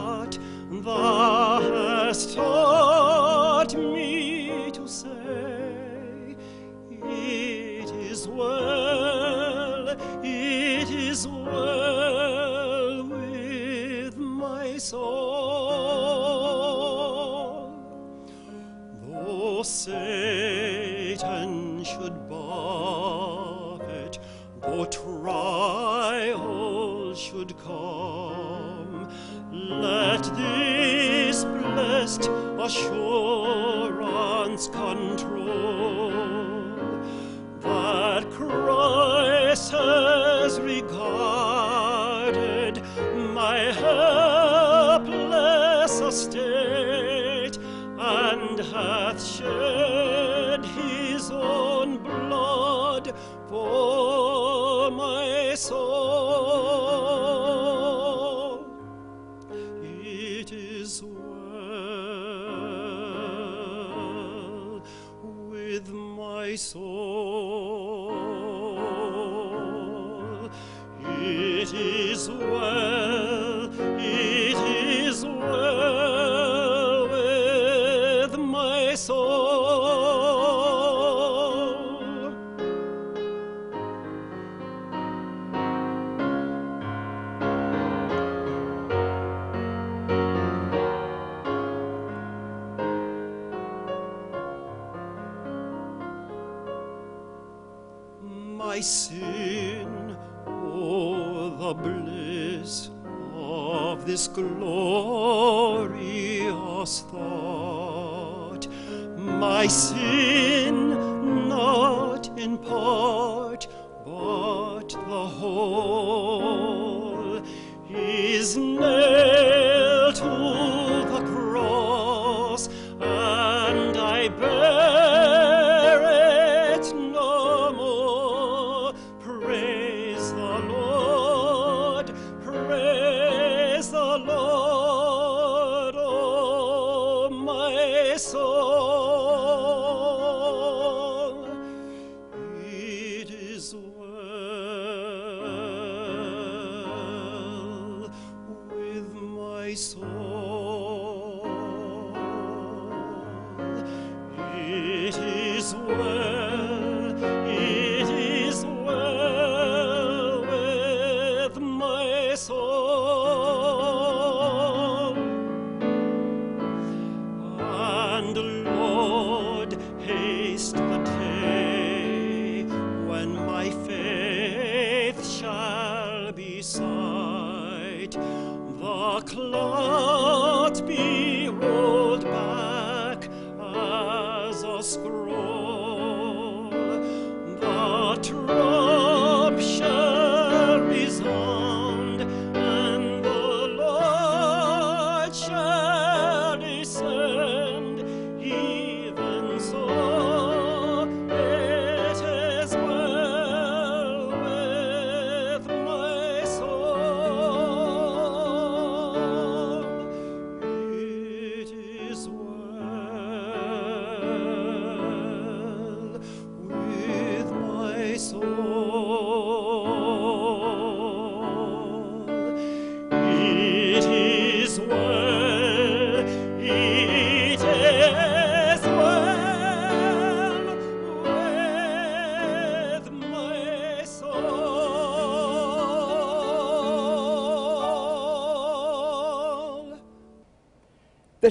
lot, thou hast taught me to say, it is well, it is well with my soul. Though Satan assurance control that Christ has regarded my helpless estate and hath shed his own blood for my soul. My sin, oh, the bliss of this glorious thought. My sin, not in part, but the whole, is nailed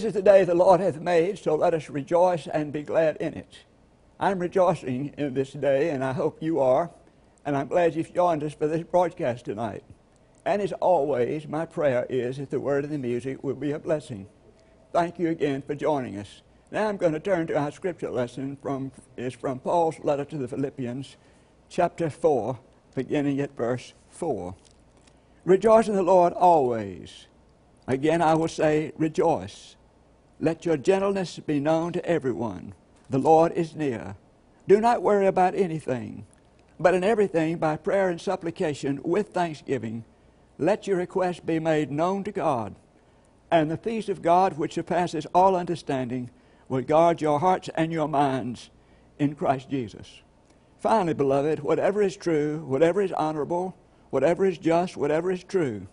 is the day the Lord hath made, so let us rejoice and be glad in it. I'm rejoicing in this day, and I hope you are, and I'm glad you've joined us for this broadcast tonight. And as always, my prayer is that the word and the music will be a blessing. Thank you again for joining us. Now I'm going to turn to our scripture lesson from is from Paul's letter to the Philippians, chapter 4, beginning at verse 4. Rejoice in the Lord always. Again I will say, rejoice. Let your gentleness be known to everyone. The Lord is near. Do not worry about anything, but in everything, by prayer and supplication with thanksgiving, let your requests be made known to God. And the peace of God, which surpasses all understanding, will guard your hearts and your minds in Christ Jesus. Finally, beloved, whatever is true, whatever is honorable, whatever is just, whatever is true,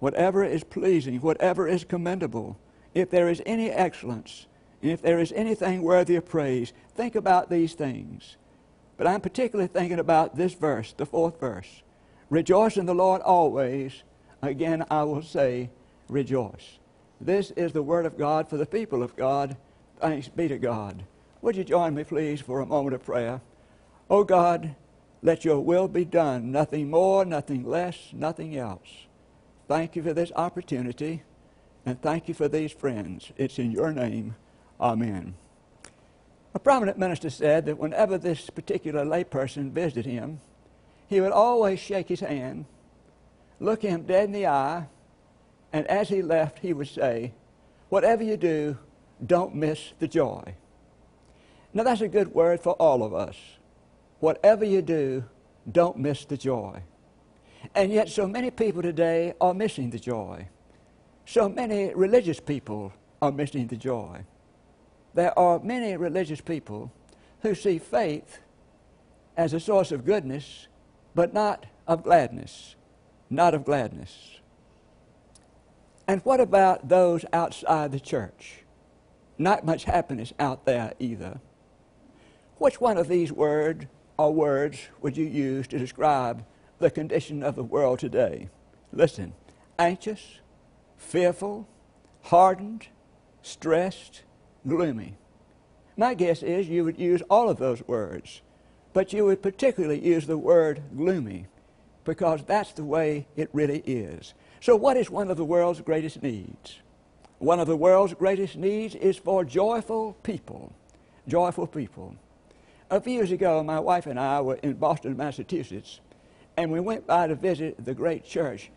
whatever is pleasing, whatever is commendable, if there is any excellence, and if there is anything worthy of praise, think about these things. But I'm particularly thinking about this verse, the fourth verse. Rejoice in the Lord always. Again, I will say, rejoice. This is the word of God for the people of God. Thanks be to God. Would you join me, please, for a moment of prayer? Oh God, let your will be done, nothing more, nothing less, nothing else. Thank you for this opportunity, and thank you for these friends. It's in your name. Amen. A prominent minister said that whenever this particular layperson visited him, he would always shake his hand, look him dead in the eye, and as he left, he would say, Whatever you do, don't miss the joy. Now, that's a good word for all of us. Whatever you do, don't miss the joy. And yet, so many people today are missing the joy. So many religious people are missing the joy there are many religious people who see faith as a source of goodness, but not of gladness. Not of gladness. And what about those outside the church? Not much happiness out there either. Which one of these words or words would you use to describe the condition of the world today? Listen anxious, fearful, hardened, stressed, gloomy. My guess is you would use all of those words, but you would particularly use the word gloomy because that's the way it really is. So, what is one of the world's greatest needs? One of the world's greatest needs is for joyful people. Joyful people. A few years ago, my wife and I were in Boston, Massachusetts, and we went by to visit the great church,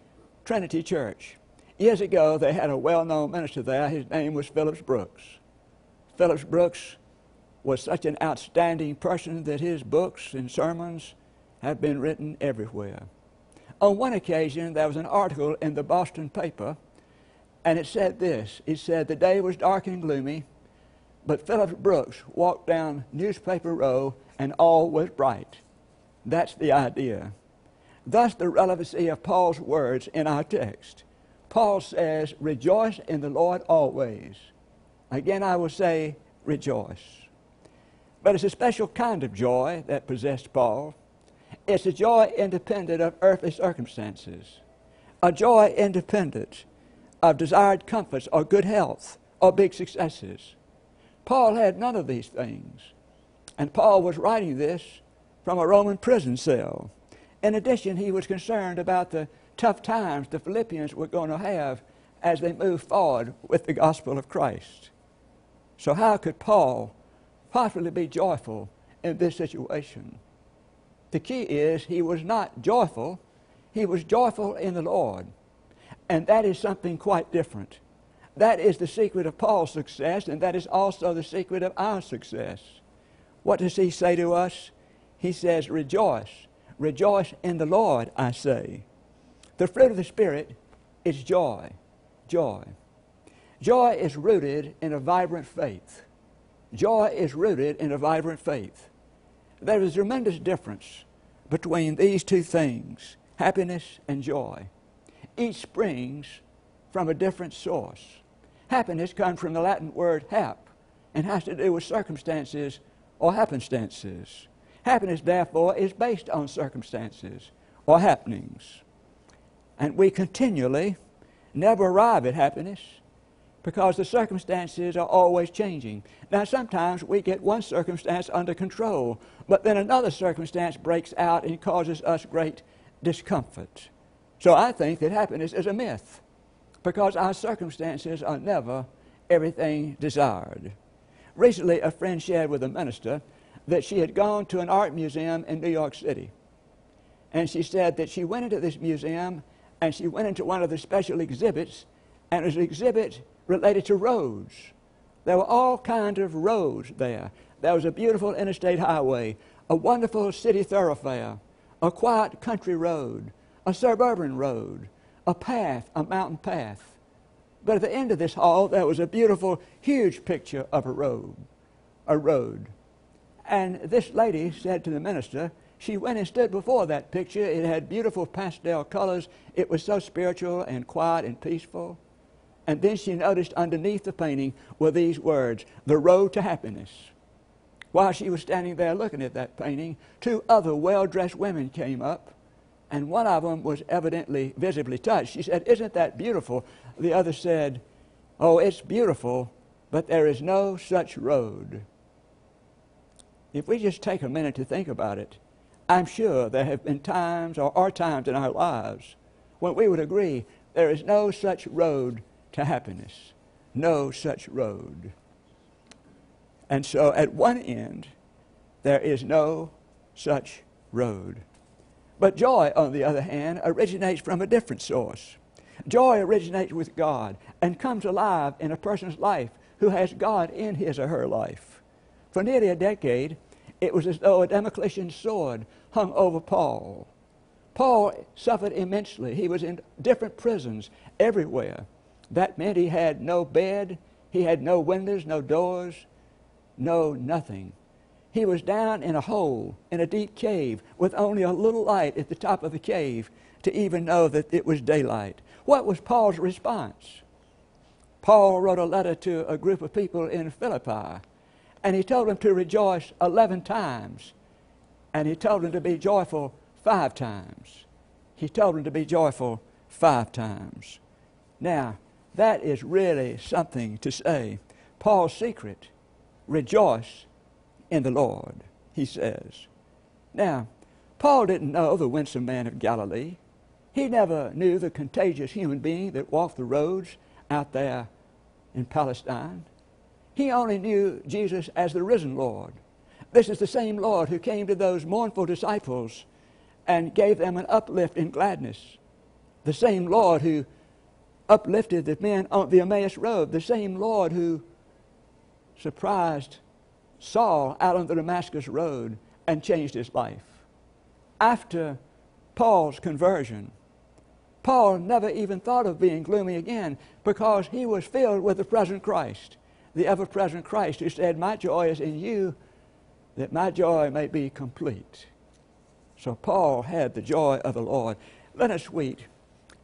Trinity Church. Years ago, they had a well known minister there. His name was Phillips Brooks. Phillips Brooks was such an outstanding person that his books and sermons have been written everywhere. On one occasion, there was an article in the Boston paper, and it said this It said, The day was dark and gloomy, but Phillips Brooks walked down Newspaper Row, and all was bright. That's the idea. Thus, the relevancy of Paul's words in our text. Paul says, Rejoice in the Lord always. Again, I will say, rejoice. But it's a special kind of joy that possessed Paul. It's a joy independent of earthly circumstances, a joy independent of desired comforts or good health or big successes. Paul had none of these things. And Paul was writing this from a Roman prison cell. In addition, he was concerned about the tough times the Philippians were going to have as they moved forward with the gospel of Christ. So, how could Paul possibly be joyful in this situation? The key is he was not joyful, he was joyful in the Lord. And that is something quite different. That is the secret of Paul's success, and that is also the secret of our success. What does he say to us? He says, Rejoice. Rejoice in the Lord, I say. The fruit of the Spirit is joy. Joy. Joy is rooted in a vibrant faith. Joy is rooted in a vibrant faith. There is a tremendous difference between these two things happiness and joy. Each springs from a different source. Happiness comes from the Latin word hap and has to do with circumstances or happenstances. Happiness, therefore, is based on circumstances or happenings. And we continually never arrive at happiness because the circumstances are always changing. Now, sometimes we get one circumstance under control, but then another circumstance breaks out and causes us great discomfort. So I think that happiness is a myth because our circumstances are never everything desired. Recently, a friend shared with a minister that she had gone to an art museum in New York City. And she said that she went into this museum and she went into one of the special exhibits, and it was an exhibit related to roads. There were all kinds of roads there. there was a beautiful interstate highway, a wonderful city thoroughfare, a quiet country road, a suburban road, a path, a mountain path. But at the end of this hall, there was a beautiful, huge picture of a road, a road. And this lady said to the minister, she went and stood before that picture. It had beautiful pastel colors. It was so spiritual and quiet and peaceful. And then she noticed underneath the painting were these words, The Road to Happiness. While she was standing there looking at that painting, two other well dressed women came up, and one of them was evidently visibly touched. She said, Isn't that beautiful? The other said, Oh, it's beautiful, but there is no such road. If we just take a minute to think about it, I'm sure there have been times or are times in our lives when we would agree there is no such road to happiness. No such road. And so at one end, there is no such road. But joy, on the other hand, originates from a different source. Joy originates with God and comes alive in a person's life who has God in his or her life. For nearly a decade, it was as though a Damoclesian sword hung over Paul. Paul suffered immensely. He was in different prisons everywhere. That meant he had no bed, he had no windows, no doors, no nothing. He was down in a hole, in a deep cave, with only a little light at the top of the cave to even know that it was daylight. What was Paul's response? Paul wrote a letter to a group of people in Philippi, and he told them to rejoice 11 times, and he told them to be joyful five times. He told them to be joyful five times. Now, that is really something to say. Paul's secret rejoice in the Lord, he says. Now, Paul didn't know the winsome man of Galilee. He never knew the contagious human being that walked the roads out there in Palestine. He only knew Jesus as the risen Lord. This is the same Lord who came to those mournful disciples and gave them an uplift in gladness. The same Lord who uplifted the men on the Emmaus Road, the same Lord who surprised Saul out on the Damascus Road and changed his life. After Paul's conversion, Paul never even thought of being gloomy again because he was filled with the present Christ, the ever present Christ who said, My joy is in you, that my joy may be complete. So Paul had the joy of the Lord. Leonard Sweet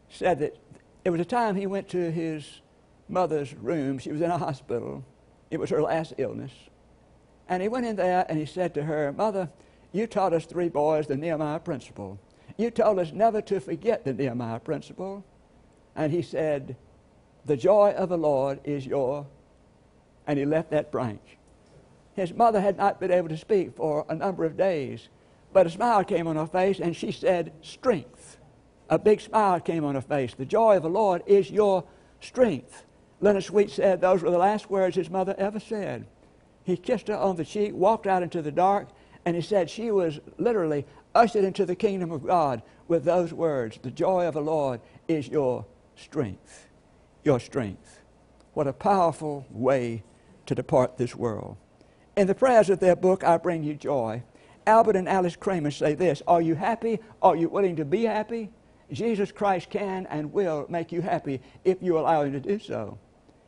said that it was a time he went to his mother's room. She was in a hospital. It was her last illness. And he went in there and he said to her, Mother, you taught us three boys the Nehemiah principle. You told us never to forget the Nehemiah principle. And he said, The joy of the Lord is your. And he left that branch. His mother had not been able to speak for a number of days, but a smile came on her face and she said, Strength. A big smile came on her face. The joy of the Lord is your strength. Leonard Sweet said those were the last words his mother ever said. He kissed her on the cheek, walked out into the dark, and he said she was literally ushered into the kingdom of God with those words The joy of the Lord is your strength. Your strength. What a powerful way to depart this world. In the prayers of their book, I Bring You Joy, Albert and Alice Kramer say this Are you happy? Are you willing to be happy? Jesus Christ can and will make you happy if you allow Him to do so.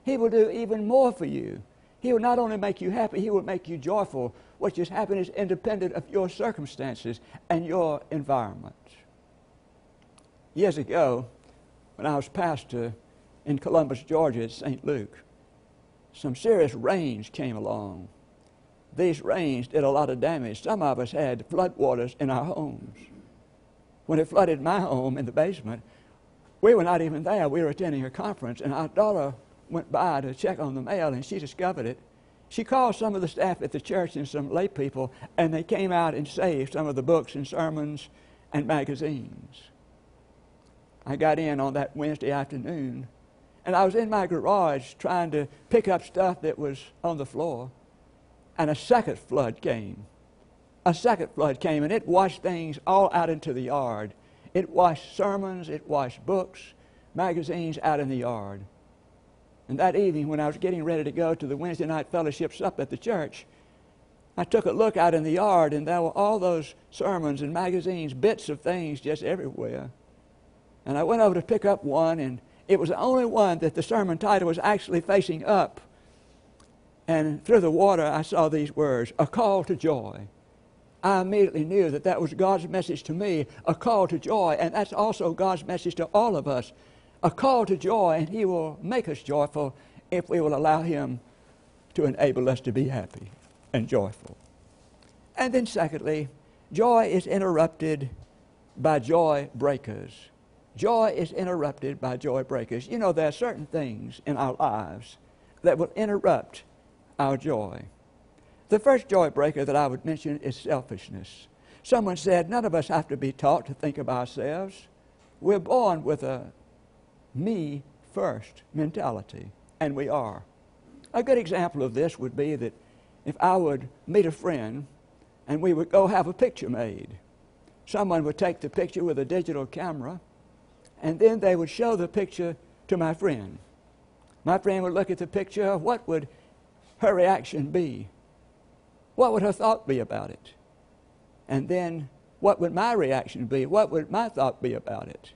He will do even more for you. He will not only make you happy, He will make you joyful, which is happiness independent of your circumstances and your environment. Years ago, when I was pastor in Columbus, Georgia at St. Luke, some serious rains came along. These rains did a lot of damage. Some of us had floodwaters in our homes when it flooded my home in the basement, we were not even there. We were attending a conference, and our daughter went by to check on the mail, and she discovered it. She called some of the staff at the church and some lay people, and they came out and saved some of the books and sermons and magazines. I got in on that Wednesday afternoon, and I was in my garage trying to pick up stuff that was on the floor, and a second flood came a second flood came and it washed things all out into the yard. It washed sermons, it washed books, magazines out in the yard. And that evening, when I was getting ready to go to the Wednesday night fellowship sup at the church, I took a look out in the yard, and there were all those sermons and magazines, bits of things just everywhere. And I went over to pick up one, and it was the only one that the sermon title was actually facing up. And through the water, I saw these words A call to joy. I immediately knew that that was God's message to me, a call to joy, and that's also God's message to all of us. A call to joy, and He will make us joyful if we will allow Him to enable us to be happy and joyful. And then, secondly, joy is interrupted by joy breakers. Joy is interrupted by joy breakers. You know, there are certain things in our lives that will interrupt our joy. The first joy breaker that I would mention is selfishness. Someone said, None of us have to be taught to think of ourselves. We're born with a me first mentality, and we are. A good example of this would be that if I would meet a friend and we would go have a picture made, someone would take the picture with a digital camera and then they would show the picture to my friend. My friend would look at the picture. What would her reaction be? What would her thought be about it? And then what would my reaction be? What would my thought be about it?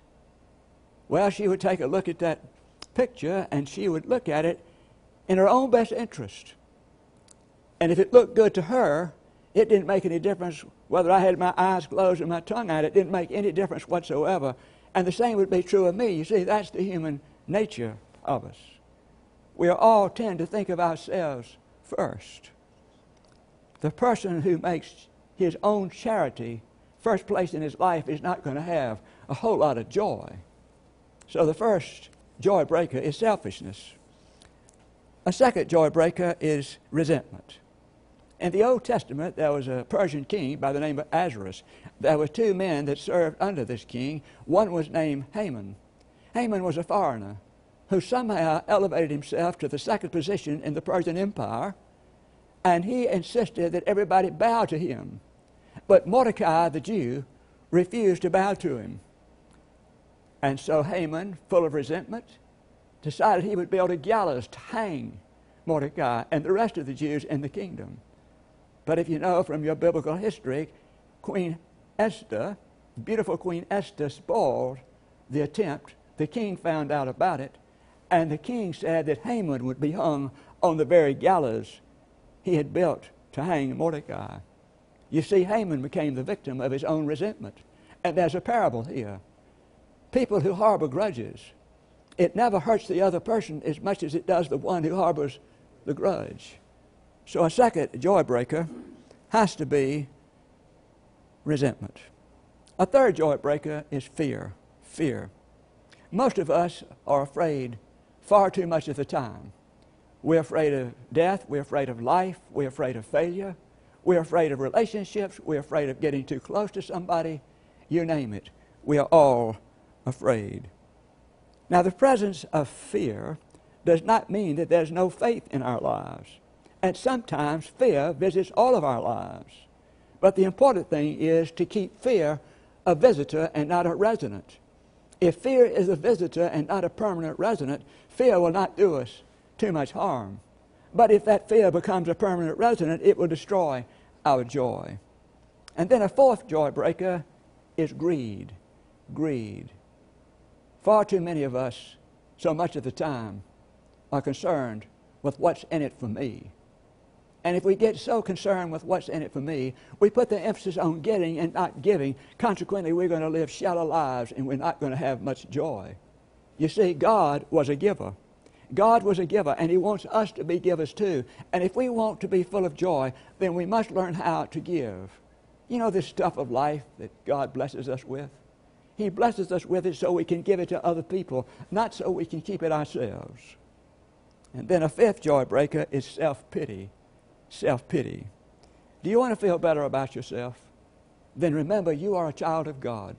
Well, she would take a look at that picture and she would look at it in her own best interest. And if it looked good to her, it didn't make any difference whether I had my eyes closed and my tongue out. It didn't make any difference whatsoever. And the same would be true of me. You see, that's the human nature of us. We all tend to think of ourselves first. The person who makes his own charity first place in his life is not going to have a whole lot of joy. So the first joy breaker is selfishness. A second joy breaker is resentment. In the Old Testament, there was a Persian king by the name of Ahasuerus. There were two men that served under this king. One was named Haman. Haman was a foreigner who somehow elevated himself to the second position in the Persian Empire and he insisted that everybody bow to him. But Mordecai, the Jew, refused to bow to him. And so Haman, full of resentment, decided he would build a gallows to hang Mordecai and the rest of the Jews in the kingdom. But if you know from your biblical history, Queen Esther, beautiful Queen Esther, spoiled the attempt. The king found out about it, and the king said that Haman would be hung on the very gallows he had built to hang Mordecai. You see, Haman became the victim of his own resentment. And there's a parable here. People who harbor grudges, it never hurts the other person as much as it does the one who harbors the grudge. So a second joy breaker has to be resentment. A third joy breaker is fear. Fear. Most of us are afraid far too much of the time. We're afraid of death. We're afraid of life. We're afraid of failure. We're afraid of relationships. We're afraid of getting too close to somebody. You name it. We are all afraid. Now, the presence of fear does not mean that there's no faith in our lives. And sometimes fear visits all of our lives. But the important thing is to keep fear a visitor and not a resident. If fear is a visitor and not a permanent resident, fear will not do us too much harm. But if that fear becomes a permanent resident, it will destroy our joy. And then a fourth joy breaker is greed. Greed. Far too many of us, so much of the time, are concerned with what's in it for me. And if we get so concerned with what's in it for me, we put the emphasis on getting and not giving. Consequently, we're going to live shallow lives and we're not going to have much joy. You see, God was a giver. God was a giver, and He wants us to be givers too. And if we want to be full of joy, then we must learn how to give. You know this stuff of life that God blesses us with? He blesses us with it so we can give it to other people, not so we can keep it ourselves. And then a fifth joy breaker is self pity. Self pity. Do you want to feel better about yourself? Then remember you are a child of God.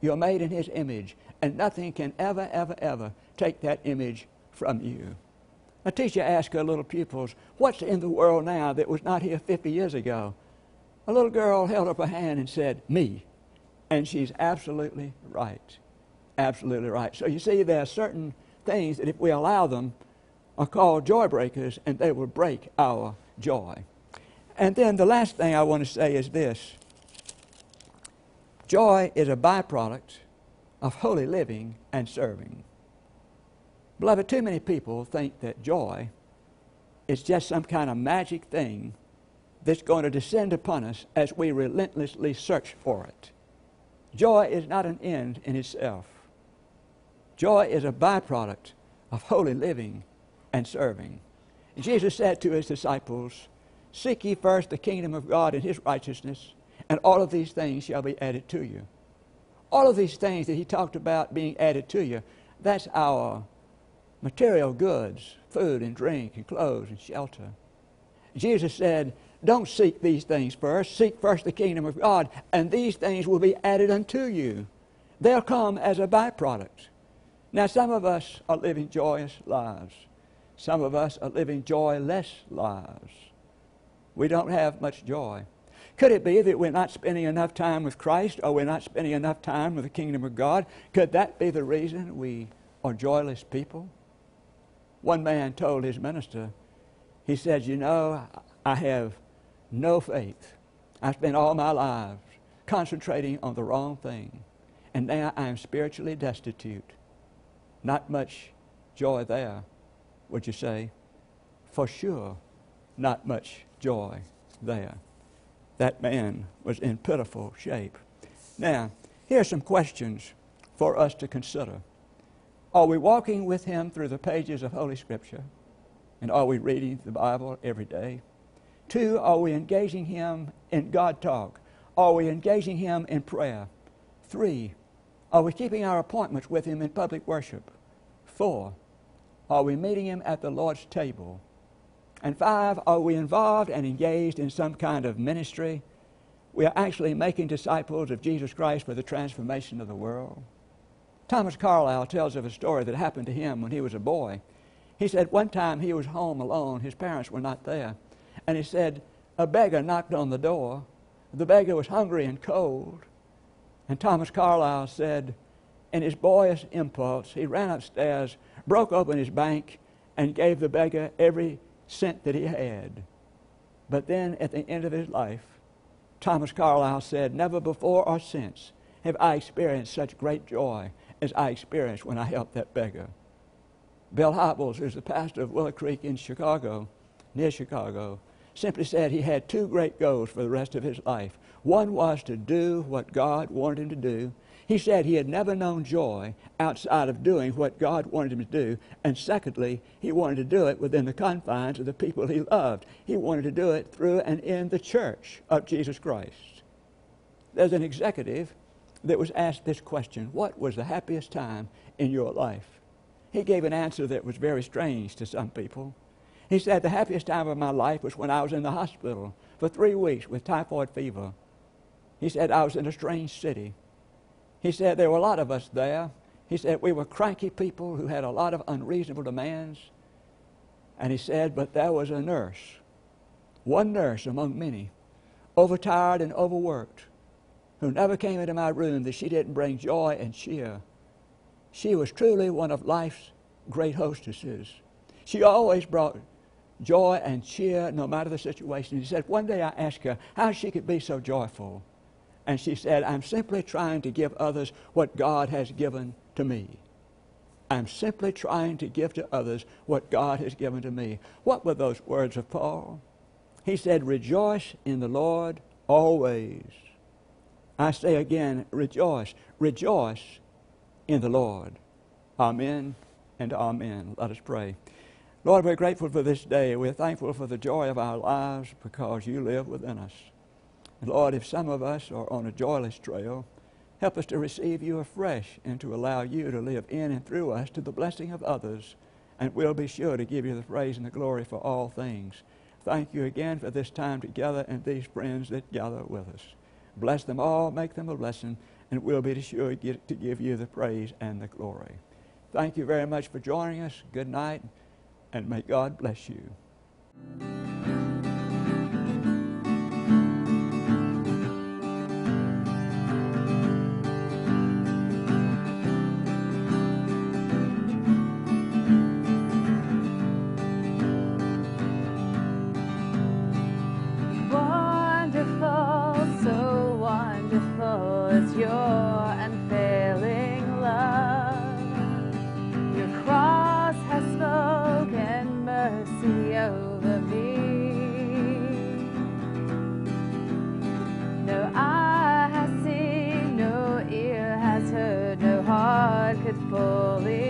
You're made in His image, and nothing can ever, ever, ever take that image from you. A teacher asked her little pupils, What's in the world now that was not here 50 years ago? A little girl held up a hand and said, Me. And she's absolutely right. Absolutely right. So you see, there are certain things that if we allow them are called joy breakers and they will break our joy. And then the last thing I want to say is this joy is a byproduct of holy living and serving. Beloved, too many people think that joy is just some kind of magic thing that's going to descend upon us as we relentlessly search for it. Joy is not an end in itself. Joy is a byproduct of holy living and serving. Jesus said to his disciples, Seek ye first the kingdom of God and his righteousness, and all of these things shall be added to you. All of these things that he talked about being added to you, that's our material goods, food and drink and clothes and shelter. Jesus said, Don't seek these things first. Seek first the kingdom of God, and these things will be added unto you. They'll come as a byproduct. Now, some of us are living joyous lives. Some of us are living joyless lives. We don't have much joy. Could it be that we're not spending enough time with Christ or we're not spending enough time with the kingdom of God? Could that be the reason we are joyless people? One man told his minister, he said, You know, I have no faith. I spent all my life concentrating on the wrong thing, and now I am spiritually destitute. Not much joy there, would you say? For sure, not much joy there. That man was in pitiful shape. Now, here are some questions for us to consider. Are we walking with Him through the pages of Holy Scripture? And are we reading the Bible every day? Two, are we engaging Him in God talk? Are we engaging Him in prayer? Three, are we keeping our appointments with Him in public worship? Four, are we meeting Him at the Lord's table? And five, are we involved and engaged in some kind of ministry? We are actually making disciples of Jesus Christ for the transformation of the world. Thomas Carlyle tells of a story that happened to him when he was a boy. He said one time he was home alone, his parents were not there, and he said, A beggar knocked on the door. The beggar was hungry and cold. And Thomas Carlyle said, in his boyish impulse, he ran upstairs, broke open his bank, and gave the beggar every cent that he had. But then at the end of his life, Thomas Carlyle said, Never before or since have I experienced such great joy as I experienced when I helped that beggar. Bill Hybels, who's the pastor of Willow Creek in Chicago, near Chicago, simply said he had two great goals for the rest of his life. One was to do what God wanted him to do. He said he had never known joy outside of doing what God wanted him to do. And secondly, he wanted to do it within the confines of the people he loved. He wanted to do it through and in the church of Jesus Christ. There's an executive that was asked this question What was the happiest time in your life? He gave an answer that was very strange to some people. He said, The happiest time of my life was when I was in the hospital for three weeks with typhoid fever. He said, I was in a strange city. He said, There were a lot of us there. He said, We were cranky people who had a lot of unreasonable demands. And he said, But there was a nurse, one nurse among many, overtired and overworked, who never came into my room that she didn't bring joy and cheer. She was truly one of life's great hostesses. She always brought joy and cheer no matter the situation. He said, One day I asked her how she could be so joyful. And she said, I'm simply trying to give others what God has given to me. I'm simply trying to give to others what God has given to me. What were those words of Paul? He said, Rejoice in the Lord always. I say again, rejoice. Rejoice in the Lord. Amen and amen. Let us pray. Lord, we're grateful for this day. We're thankful for the joy of our lives because you live within us. And Lord, if some of us are on a joyless trail, help us to receive you afresh and to allow you to live in and through us to the blessing of others. And we'll be sure to give you the praise and the glory for all things. Thank you again for this time together and these friends that gather with us. Bless them all, make them a blessing, and we'll be sure to give you the praise and the glory. Thank you very much for joining us. Good night, and may God bless you. slowly